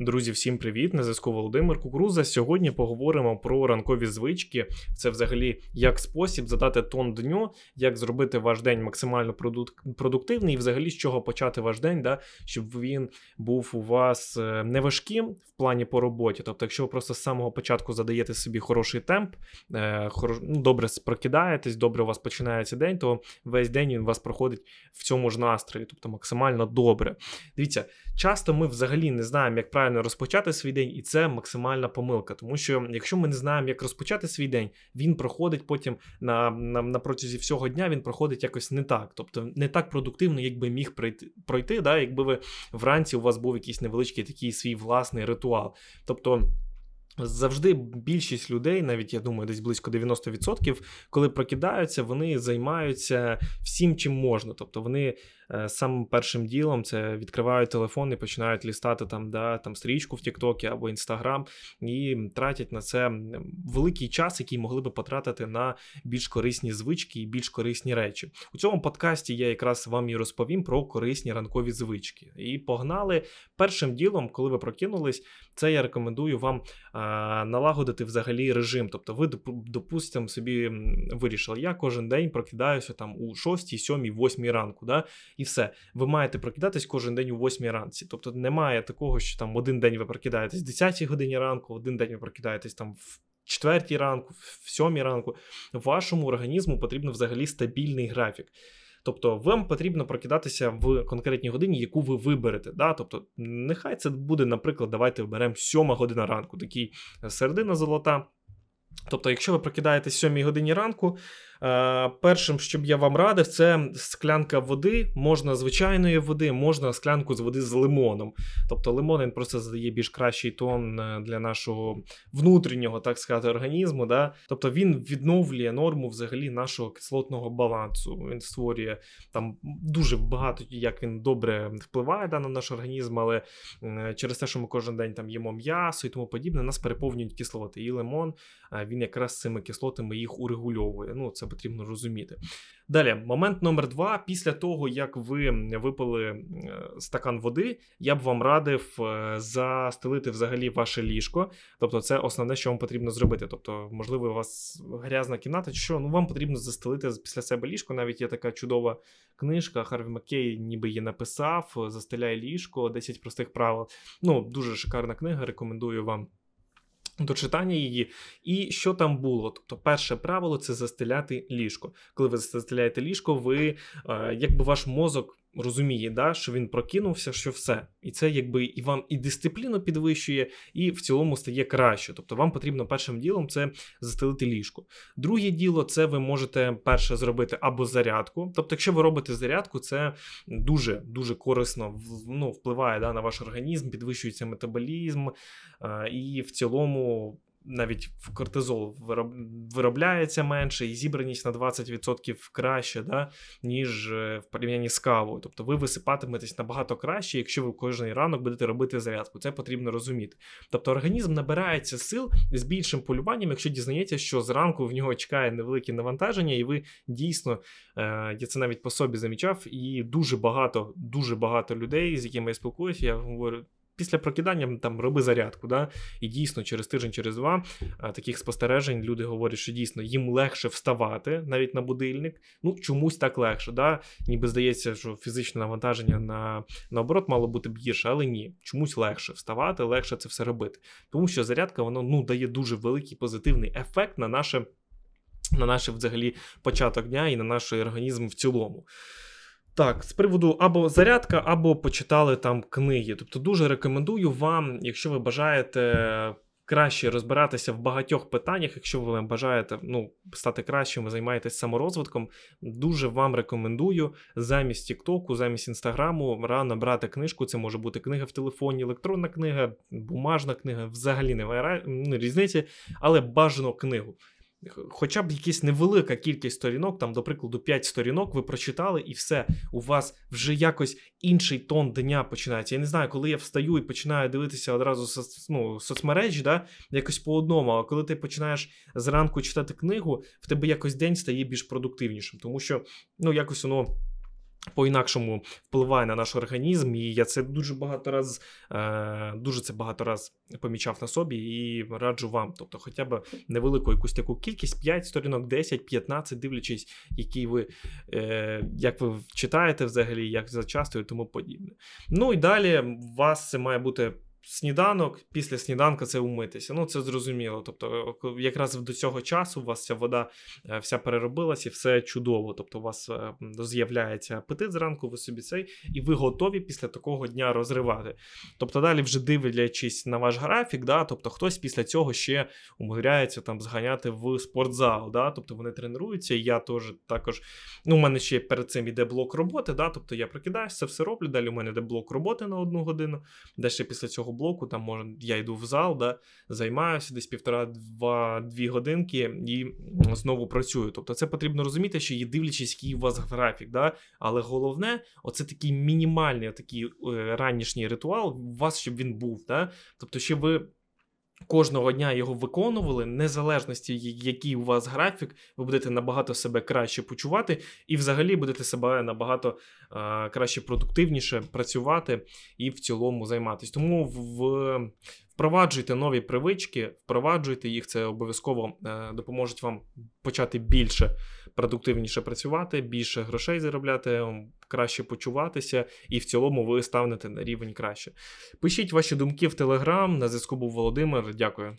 Друзі, всім привіт! На зв'язку Володимир Кукуруза. Сьогодні поговоримо про ранкові звички. Це взагалі як спосіб задати тон дню, як зробити ваш день максимально продуктивний, і взагалі з чого почати ваш день, да, щоб він був у вас е, не важким в плані по роботі. Тобто, якщо ви просто з самого початку задаєте собі хороший темп, е, ну, добре прокидаєтесь, добре у вас починається день, то весь день він у вас проходить в цьому ж настрої, тобто максимально добре. Дивіться, часто ми взагалі не знаємо, як правильно розпочати свій день, і це максимальна помилка. Тому що якщо ми не знаємо, як розпочати свій день, він проходить потім на, на, на протязі всього дня, він проходить якось не так. Тобто не так продуктивно, як би міг пройти, пройти да, якби ви вранці у вас був якийсь невеличкий такий свій власний ритуал. Тобто. Завжди більшість людей, навіть я думаю, десь близько 90%, коли прокидаються, вони займаються всім, чим можна. Тобто вони е, самим першим ділом це відкривають телефон і починають лістати там, да, там стрічку в Тіктокі або Інстаграм, і тратять на це великий час, який могли би потратити на більш корисні звички і більш корисні речі. У цьому подкасті я якраз вам і розповім про корисні ранкові звички. І погнали першим ділом, коли ви прокинулись, це я рекомендую вам а, налагодити взагалі режим. Тобто, ви допустимо собі вирішили, я кожен день прокидаюся там у 6, 7, 8 ранку. Да? І все. Ви маєте прокидатись кожен день у 8 ранці. Тобто немає такого, що там один день ви прокидаєтесь в 10 годині ранку, один день ви прокидаєтесь там в. Четвертій ранку, в сьомій ранку, вашому організму потрібен взагалі стабільний графік. Тобто вам потрібно прокидатися в конкретній годині, яку ви виберете. Да? Тобто, нехай це буде, наприклад, давайте вберемо 7 година ранку, такий середина золота. Тобто, якщо ви прокидаєтесь в 7 годині ранку, Е, першим, що б я вам радив, це склянка води, можна звичайної води, можна склянку з води з лимоном. Тобто лимон він просто задає більш кращий тон е, для нашого внутрішнього, так сказати, організму. Да? Тобто він відновлює норму взагалі нашого кислотного балансу. Він створює там дуже багато, як він добре впливає да, на наш організм, але через те, що ми кожен день там їмо м'ясо і тому подібне, нас переповнюють кислоти. І лимон він якраз цими кислотами їх урегульовує. Ну, це потрібно розуміти. Далі, момент номер два. Після того, як ви випили е, стакан води, я б вам радив е, застелити взагалі ваше ліжко. Тобто, це основне, що вам потрібно зробити. Тобто, можливо, у вас грязна кімната, чи що ну вам потрібно застелити після себе ліжко. Навіть є така чудова книжка. Харві Маккей ніби її написав: Застеляй ліжко, 10 простих правил. Ну, дуже шикарна книга. Рекомендую вам. До читання її, і що там було? Тобто, перше правило це застеляти ліжко. Коли ви застеляєте ліжко, ви е, якби ваш мозок розуміє, да, що він прокинувся, що все. І це якби і вам і дисципліну підвищує, і в цілому стає краще. Тобто вам потрібно першим ділом це застелити ліжко. Друге діло, це ви можете перше зробити або зарядку. Тобто, якщо ви робите зарядку, це дуже дуже корисно ну, впливає да, на ваш організм, підвищується метаболізм, і в цілому навіть в кортизол виробляється менше, і зібраність на 20% краще, да, ніж е, в порівнянні з кавою. Тобто ви висипатиметесь набагато краще, якщо ви кожен ранок будете робити зарядку. Це потрібно розуміти. Тобто організм набирається сил з більшим полюванням, якщо дізнається, що зранку в нього чекає невелике навантаження, і ви дійсно, е, я це навіть по собі замічав, і дуже багато, дуже багато людей, з якими я спілкуюся, я говорю після прокидання там роби зарядку. Да? І дійсно, через тиждень, через два таких спостережень люди говорять, що дійсно їм легше вставати навіть на будильник. Ну, чомусь так легше. Да? Ніби здається, що фізичне навантаження на наоборот мало бути б гірше, але ні, чомусь легше вставати, легше це все робити. Тому що зарядка воно ну, дає дуже великий позитивний ефект на наше. На наш взагалі початок дня і на наш організм в цілому. Так, з приводу або зарядка, або почитали там книги. Тобто дуже рекомендую вам, якщо ви бажаєте краще розбиратися в багатьох питаннях, якщо ви бажаєте ну, стати кращим, займаєтесь саморозвитком, дуже вам рекомендую замість Тіктоку, замість Інстаграму рано брати книжку. Це може бути книга в телефоні, електронна книга, бумажна книга, взагалі не ну, різниці, але бажано книгу хоча б якась невелика кількість сторінок, там, до прикладу, 5 сторінок, ви прочитали, і все, у вас вже якось інший тон дня починається. Я не знаю, коли я встаю і починаю дивитися одразу соц, ну, соцмережі, да, якось по одному. А коли ти починаєш зранку читати книгу, в тебе якось день стає більш продуктивнішим, тому що ну, якось воно по-інакшому впливає на наш організм, і я це дуже багато раз, е, дуже це багато раз помічав на собі і раджу вам. Тобто, хоча б невелику якусь таку кількість, 5 сторінок, 10, 15, дивлячись, які ви, е, як ви читаєте взагалі, як зачастую тому подібне. Ну і далі у вас це має бути. Сніданок, після сніданка це умитися. Ну, це зрозуміло. Тобто, якраз до цього часу у вас ця вода е, вся переробилась і все чудово. Тобто, у вас е, з'являється апетит зранку, ви собі цей, і ви готові після такого дня розривати. Тобто, далі, вже дивлячись на ваш графік, да, тобто хтось після цього ще умудряється там зганяти в спортзал. Да, тобто вони тренуються, і я теж також. Ну, у мене ще перед цим іде блок роботи. Да, тобто я прокидаюся, все роблю. Далі у мене йде блок роботи на одну годину. Де ще після цього блоку, там може я йду в зал, да, займаюся десь півтора-два-дві годинки і знову працюю. Тобто це потрібно розуміти, що є дивлячись, який у вас графік. Да? Але головне, оце такий мінімальний такий е, ранішній ритуал, у вас щоб він був. Да? Тобто, щоб ви. Кожного дня його виконували, незалежності, який у вас графік, ви будете набагато себе краще почувати, і взагалі будете себе набагато е, краще продуктивніше працювати і в цілому займатися. Тому в, впроваджуйте нові привички, впроваджуйте їх, це обов'язково е, допоможуть вам почати більше продуктивніше працювати, більше грошей заробляти, краще почуватися, і в цілому ви станете на рівень краще. Пишіть ваші думки в Телеграм. На зв'язку був Володимир. Дякую.